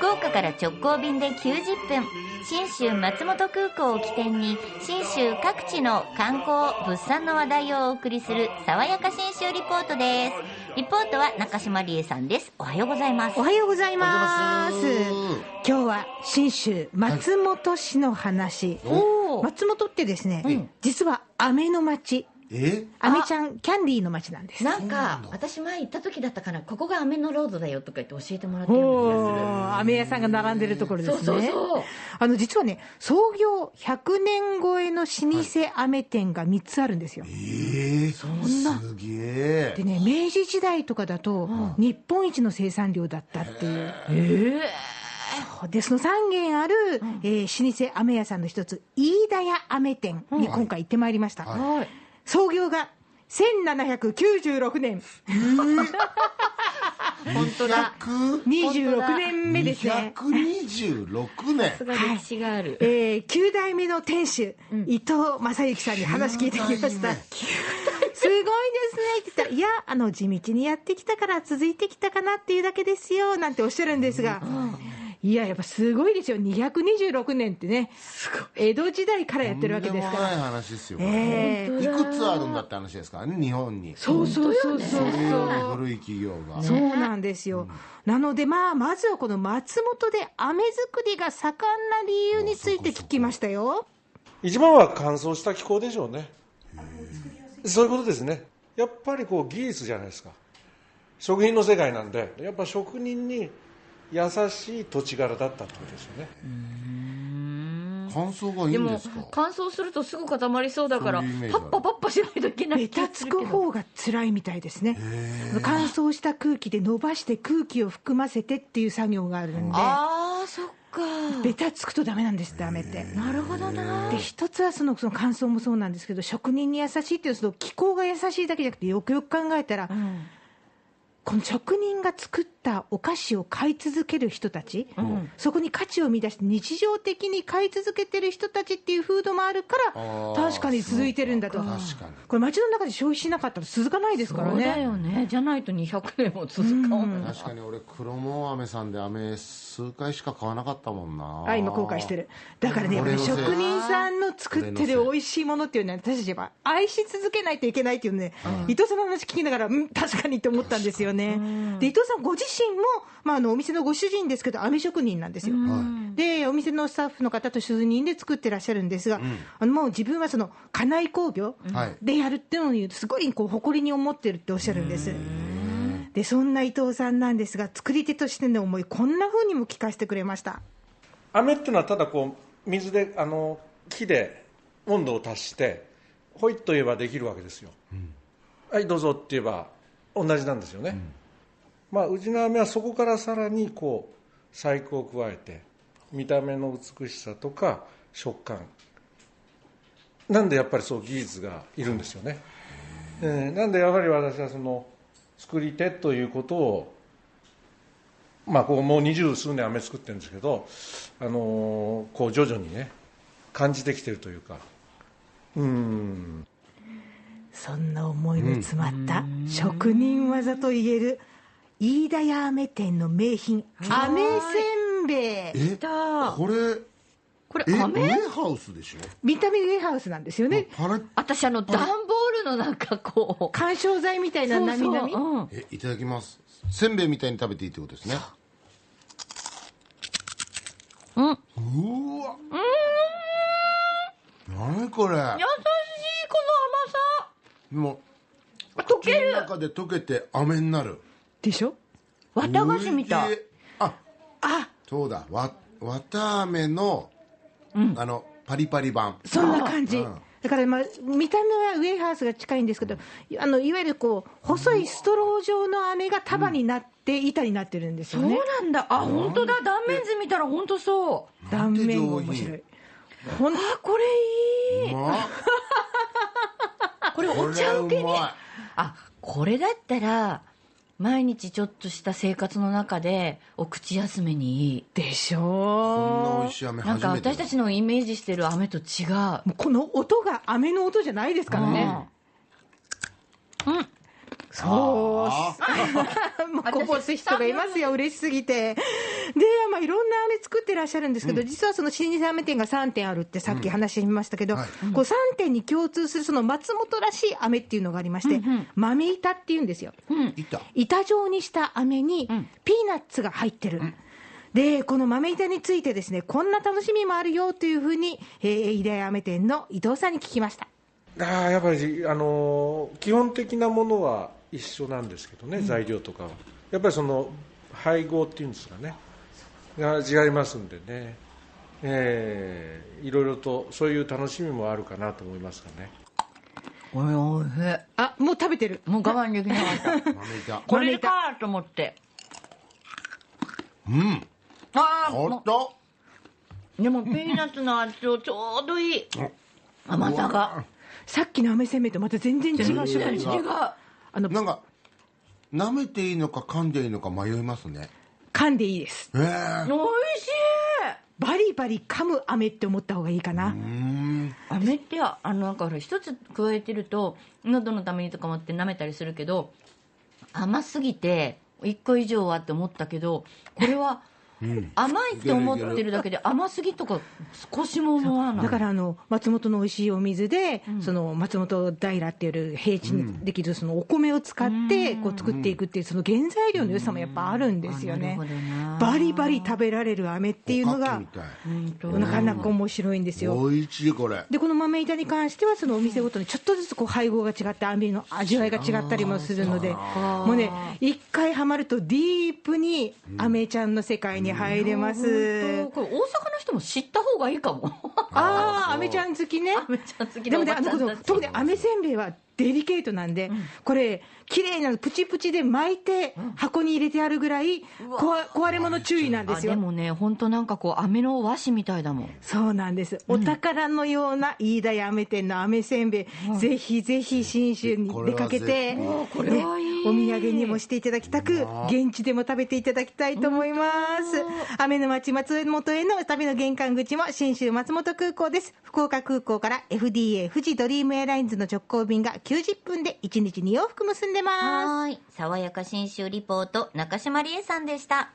福岡から直行便で90分。信州松本空港を起点に信州各地の観光物産の話題をお送りする爽やか信州リポートです。リポートは中島理恵さんです。おはようございます。おはようございます。今日は信州松本市の話、おー。松本ってですね、実は飴の町え？飴ちゃんキャンディーの町なんです。なんか私前行った時だったからここがアメのロードだよとか言って教えてもらったような気がするおー飴屋さんが並んでるところですね。そうそうそう。あの、実はね、創業100年超えの老舗飴店が3つあるんですよ。ええそんな。すげえ。でね、明治時代とかだと、日本一の生産量だったっていう。えで、その3軒ある、えー老舗飴屋さんの一つ、飯田屋飴店に今回行ってまいりました。ー、はい創業が1796年、本当だ。26年目ですね。226年。さすが歴史がある、えー、9代目の店主、伊藤正幸さんに話聞いてきました。すごいですね。って言ったら、いや、あの、地道にやってきたから続いてきたかなっていうだけですよ、なんておっしゃるんですが、いや、やっぱすごいですよ。226年ってね、江戸時代からやってるわけですから。とんでもない話ですよ、ええ。いくつあるんだって話ですか？らね日本に。そうそうそうそう。それより古い企業が。そうなんですよ。なので、まあ、まずはこの松本で飴作りが盛んな理由について聞きましたよ。一番は乾燥した気候でしょうね。そういうことですね。やっぱりこう技術じゃないですか。食品の世界なんでやっぱ職人に優しい土地柄だったってことですよね。感想がいいでもんですか？乾燥するとすぐ固まりそうだからパッパパッパしないといけないべ気がたつく方が辛いみたいですね。乾燥した空気で伸ばして空気を含ませてっていう作業があるんで、ああそっか。べたつくとダメなんですって、飴って。なるほどな。で一つはそのその乾燥もそうなんですけど職人に優しいっていうその気候が優しいだけじゃなくてよくよく考えたら、うんこの職人が作ったお菓子を買い続ける人たち、そこに価値を見出して日常的に買い続けてる人たちっていう風土もあるから確かに続いてるんだと。確か。にこれ街の中で消費しなかったら続かないですからそうだねよね。じゃないと200年も続かんもん。な確かに俺黒門飴さんで飴数回しか買わなかったもんな。あ今後悔してる。だからねやっぱり職人さんの作ってる美味しいものっていうのは私たちやっぱ愛し続けないといけないっていうね、伊藤さんの話聞きながらうん確かにって思ったんですよね。で伊藤さんご自身も、まあ、あのお店のご主人ですけど飴職人なんですよ、でお店のスタッフの方と主任で作ってらっしゃるんですが、あのもう自分はその家内工業はい。でやるっていうのにすごいこう誇りに思ってるっておっしゃるんです。でそんな伊藤さんなんですが作り手としての思いこんな風にも聞かせてくれました。飴っていうのはただこう水であの木で温度を足してほいっと言えばできるわけですよ、はいどうぞって言えば同じなんですよね、まあうちの飴はそこからさらにこう細工を加えて見た目の美しさとか食感。なんでやっぱりそう技術がいるんですよね、えーなんでやはり私はその作り手ということをまあ、こうもう二十数年飴作ってるんですけど、あのーこう徐々にね感じてきてるというか。うんそんな思いの詰まった職人技といえる飯田屋飴店の名品飴せんべい。これこれえウェ飴ハウスでしょ？見た目ウェハウスなんですよね。私あの段ボールのなんかこう。緩衝材みたいななみなみいただきます。せんべいみたいに食べていいってことですね。う。ん。うわ。何これ？優しも溶ける。口の中で溶けて飴になる。でしょ？綿菓子みたい。ああ。そうだ。わ綿飴の、あのパリパリ版。そんな感じ。うん。だから、まあ、見た目はウェハウスが近いんですけど、あのいわゆるこう細いストロー状の飴が束になって板になってるんですそうよね、なんだ。あ本当だ。断面図見たら本当そう。断面面白い。品。ほんあこれいい。うまっこれお茶受けにこれうまい。あこれだったら毎日ちょっとした生活の中でお口休めにいい。でしこんなょ美味しい飴なんか初めてだ。私たちのイメージしてる飴と違う。もうこの音が飴の音じゃないですからね、うんそう、もうこぼす人がいますよ、嬉しすぎて。で、まあ、いろんな飴作ってらっしゃるんですけど、実はその老舗飴店が3店あるってさっき話しましたけど、はい。こう3店に共通するその松本らしい飴っていうのがありまして、豆板っていうんですよ。いた板。状にした飴にピーナッツが入ってる。で、この豆板についてですね、こんな楽しみもあるよというふうに、えー、飯田飴店の伊藤さんに聞きました。あーやっぱり、あのー基本的なものは一緒なんですけどね、材料とかは。やっぱりその配合っていうんですかねが違いますんでね、えーいろいろとそういう楽しみもあるかなと思いますがね。おいおいしい。あ、もう食べてる。もう我慢できなかった。これかと思って。うん。ああもほんと。うでもピーナッツの味とちょうどいい。甘さが。さっきの飴せんべいとまた全然違う。全種然類違うあのなんか舐めていいのか噛んでいいのか迷いますね。噛んでいいです。へえ美味しい。バリバリ噛む飴って思った方がいいかな、うん。飴ってあのなんかほら一つ加えてると喉のためにとか思って舐めたりするけど甘すぎて1個以上はって思ったけどこれは甘いって思ってるだけで甘すぎとか少しも思わない。だからあの松本の美味しいお水で、その松本平っていう平地にできるそのお米を使ってこう作っていくっていうその原材料の良さもやっぱあるんですよね。バリバリ食べられる飴っていうのがなかなか面白いんですよ。美味しいこれ。でこの豆板に関してはそのお店ごとにちょっとずつこう配合が違って飴の味わいが違ったりもするのでもうね一回ハマるとディープに飴ちゃんの世界に入れます、これ大阪の人も知った方がいいかも。ああ飴ちゃん好きね。飴ちゃん好きでもね、あの特に飴せんべいはデリケートなんで、これ、綺麗なのプチプチで巻いて、箱に入れてあるぐらい、壊れ物注意なんですよ。もね本当なんかこう飴の和紙みたいだもん。そうなんです。お宝のような飯田屋飴店の飴せんべい、ぜひぜひ信州に出かけて、ねこれはいいお土産にもしていただきたく、現地でも食べていただきたいと思います。雨の町松本への旅の玄関口も信州松本空港です。福岡空港から FDA 富士ドリームエアラインズの直行便が90分で1日2往復結んでます。はーい爽やか新州リポート中島理恵さんでした